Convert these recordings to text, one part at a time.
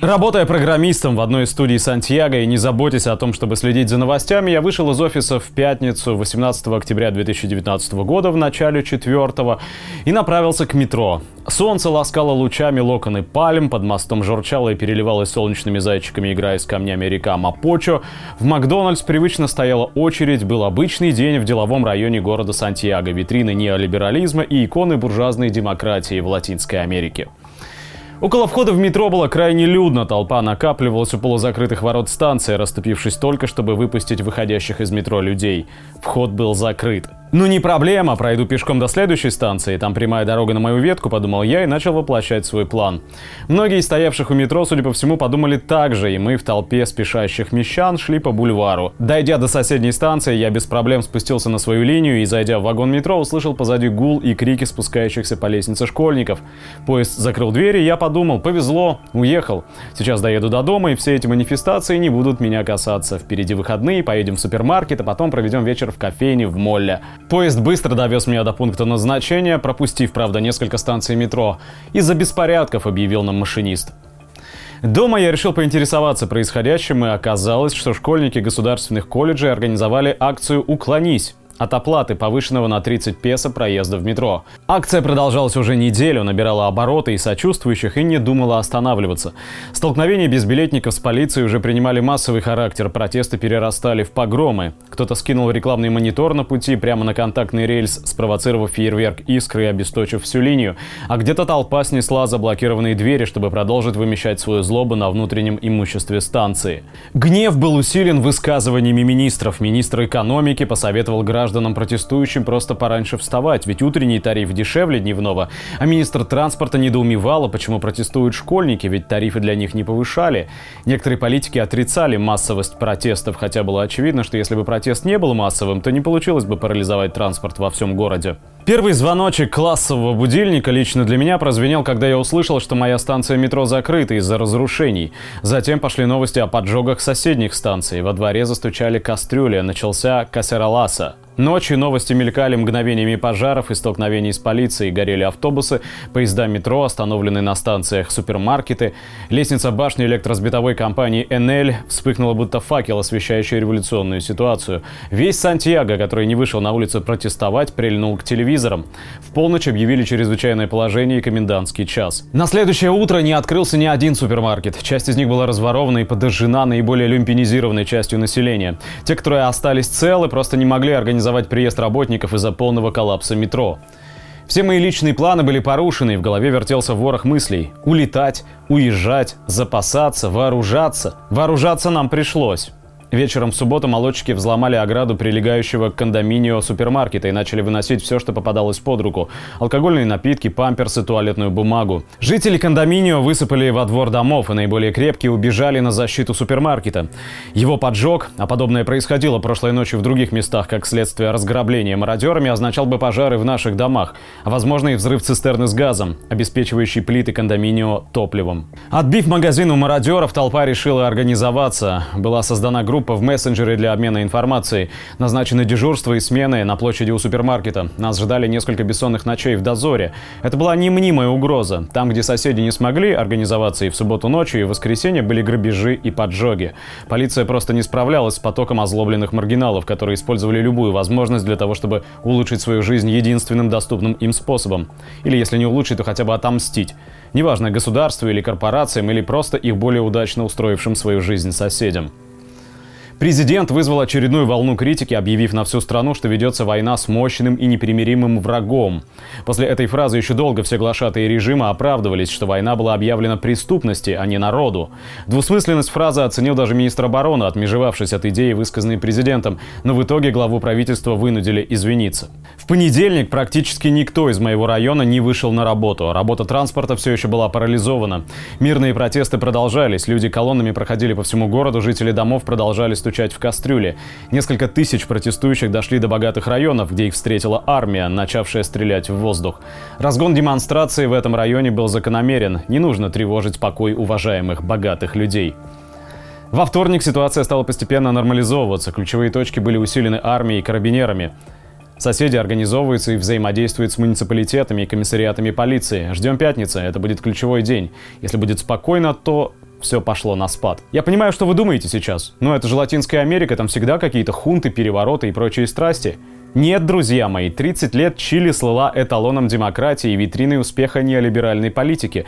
Работая программистом в одной из студий Сантьяго и не заботясь о том, чтобы следить за новостями, я вышел из офиса в пятницу 18 октября 2019 года в начале четвертого и направился к метро. Солнце ласкало лучами локоны пальм, под мостом журчало и переливалось солнечными зайчиками, играя с камнями река Мапочо. В Макдональдс привычно стояла очередь, был обычный день в деловом районе города Сантьяго, витрины неолиберализма и иконы буржуазной демократии в Латинской Америке. Около входа в метро было крайне людно, толпа накапливалась у полузакрытых ворот станции, расступившись только, чтобы выпустить выходящих из метро людей. Вход был закрыт. Ну не проблема, пройду пешком до следующей станции, там прямая дорога на мою ветку, подумал я и начал воплощать свой план. Многие стоявших у метро, судя по всему, подумали так же, и мы в толпе спешащих мещан шли по бульвару. Дойдя до соседней станции, я без проблем спустился на свою линию и, зайдя в вагон метро, услышал позади гул и крики спускающихся по лестнице школьников. Поезд закрыл двери, я подумал, повезло, уехал. Сейчас доеду до дома, и все эти манифестации не будут меня касаться. Впереди выходные, поедем в супермаркет, а потом проведем вечер в кофейне в Молле. Поезд быстро довез меня до пункта назначения, пропустив, правда, несколько станций метро. Из-за беспорядков, объявил нам машинист. Дома я решил поинтересоваться происходящим, и оказалось, что школьники государственных колледжей организовали акцию «Уклонись» от оплаты повышенного на 30 песо проезда в метро. Акция продолжалась уже неделю, набирала обороты и сочувствующих и не думала останавливаться. Столкновения безбилетников с полицией уже принимали массовый характер, протесты перерастали в погромы. Кто-то скинул рекламный монитор на пути прямо на контактный рельс, спровоцировав фейерверк искры и обесточив всю линию, а где-то толпа снесла заблокированные двери, чтобы продолжить вымещать свою злобу на внутреннем имуществе станции. Гнев был усилен высказываниями министров. Министр экономики посоветовал гражданам гражданам протестующим просто пораньше вставать, ведь утренний тариф дешевле дневного. А министр транспорта недоумевала, почему протестуют школьники, ведь тарифы для них не повышали. Некоторые политики отрицали массовость протестов, хотя было очевидно, что если бы протест не был массовым, то не получилось бы парализовать транспорт во всем городе. Первый звоночек классового будильника лично для меня прозвенел, когда я услышал, что моя станция метро закрыта из-за разрушений. Затем пошли новости о поджогах соседних станций. Во дворе застучали кастрюли, начался кассероласа. Ночью новости мелькали мгновениями пожаров и столкновений с полицией, горели автобусы, поезда метро, остановленные на станциях супермаркеты. Лестница башни электросбитовой компании «Энель» вспыхнула будто факел, освещающий революционную ситуацию. Весь Сантьяго, который не вышел на улицу протестовать, прильнул к телевизорам. В полночь объявили чрезвычайное положение и комендантский час. На следующее утро не открылся ни один супермаркет. Часть из них была разворована и подожжена наиболее люмпинизированной частью населения. Те, которые остались целы, просто не могли организовать приезд работников из-за полного коллапса метро. Все мои личные планы были порушены, и в голове вертелся ворох мыслей. Улетать, уезжать, запасаться, вооружаться. Вооружаться нам пришлось. Вечером в субботу молодчики взломали ограду прилегающего к кондоминио супермаркета и начали выносить все, что попадалось под руку. Алкогольные напитки, памперсы, туалетную бумагу. Жители кондоминио высыпали во двор домов, и наиболее крепкие убежали на защиту супермаркета. Его поджог, а подобное происходило прошлой ночью в других местах, как следствие разграбления мародерами, означал бы пожары в наших домах, а возможно и взрыв цистерны с газом, обеспечивающий плиты кондоминио топливом. Отбив магазин у мародеров, толпа решила организоваться. Была создана группа группа в мессенджере для обмена информацией. Назначены дежурства и смены на площади у супермаркета. Нас ждали несколько бессонных ночей в дозоре. Это была не мнимая угроза. Там, где соседи не смогли организоваться и в субботу ночью, и в воскресенье были грабежи и поджоги. Полиция просто не справлялась с потоком озлобленных маргиналов, которые использовали любую возможность для того, чтобы улучшить свою жизнь единственным доступным им способом. Или если не улучшить, то хотя бы отомстить. Неважно, государству или корпорациям, или просто их более удачно устроившим свою жизнь соседям. Президент вызвал очередную волну критики, объявив на всю страну, что ведется война с мощным и непримиримым врагом. После этой фразы еще долго все глашатые режима оправдывались, что война была объявлена преступности, а не народу. Двусмысленность фразы оценил даже министр обороны, отмежевавшись от идеи, высказанной президентом, но в итоге главу правительства вынудили извиниться. В понедельник практически никто из моего района не вышел на работу. Работа транспорта все еще была парализована. Мирные протесты продолжались, люди колоннами проходили по всему городу, жители домов продолжали стучать стучать в кастрюле. Несколько тысяч протестующих дошли до богатых районов, где их встретила армия, начавшая стрелять в воздух. Разгон демонстрации в этом районе был закономерен. Не нужно тревожить покой уважаемых богатых людей. Во вторник ситуация стала постепенно нормализовываться. Ключевые точки были усилены армией и карабинерами. Соседи организовываются и взаимодействуют с муниципалитетами и комиссариатами полиции. Ждем пятницы, это будет ключевой день. Если будет спокойно, то все пошло на спад. Я понимаю, что вы думаете сейчас. Ну это же Латинская Америка, там всегда какие-то хунты, перевороты и прочие страсти. Нет, друзья мои, 30 лет Чили слыла эталоном демократии и витриной успеха неолиберальной политики.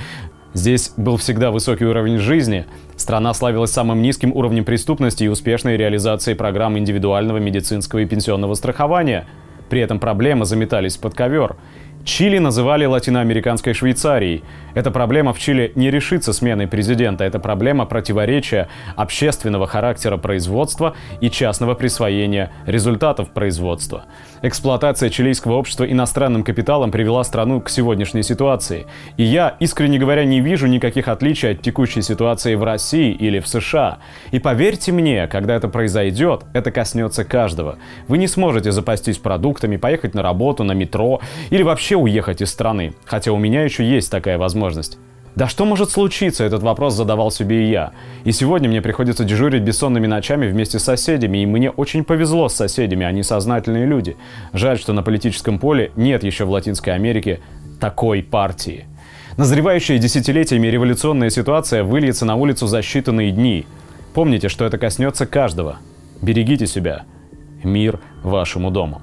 Здесь был всегда высокий уровень жизни. Страна славилась самым низким уровнем преступности и успешной реализацией программ индивидуального медицинского и пенсионного страхования. При этом проблемы заметались под ковер. Чили называли латиноамериканской Швейцарией. Эта проблема в Чили не решится сменой президента. Это проблема противоречия общественного характера производства и частного присвоения результатов производства. Эксплуатация чилийского общества иностранным капиталом привела страну к сегодняшней ситуации. И я, искренне говоря, не вижу никаких отличий от текущей ситуации в России или в США. И поверьте мне, когда это произойдет, это коснется каждого. Вы не сможете запастись продуктами, поехать на работу, на метро или вообще вообще уехать из страны, хотя у меня еще есть такая возможность. Да что может случиться, этот вопрос задавал себе и я. И сегодня мне приходится дежурить бессонными ночами вместе с соседями, и мне очень повезло с соседями, они сознательные люди. Жаль, что на политическом поле нет еще в Латинской Америке такой партии. Назревающая десятилетиями революционная ситуация выльется на улицу за считанные дни. Помните, что это коснется каждого. Берегите себя. Мир вашему дому.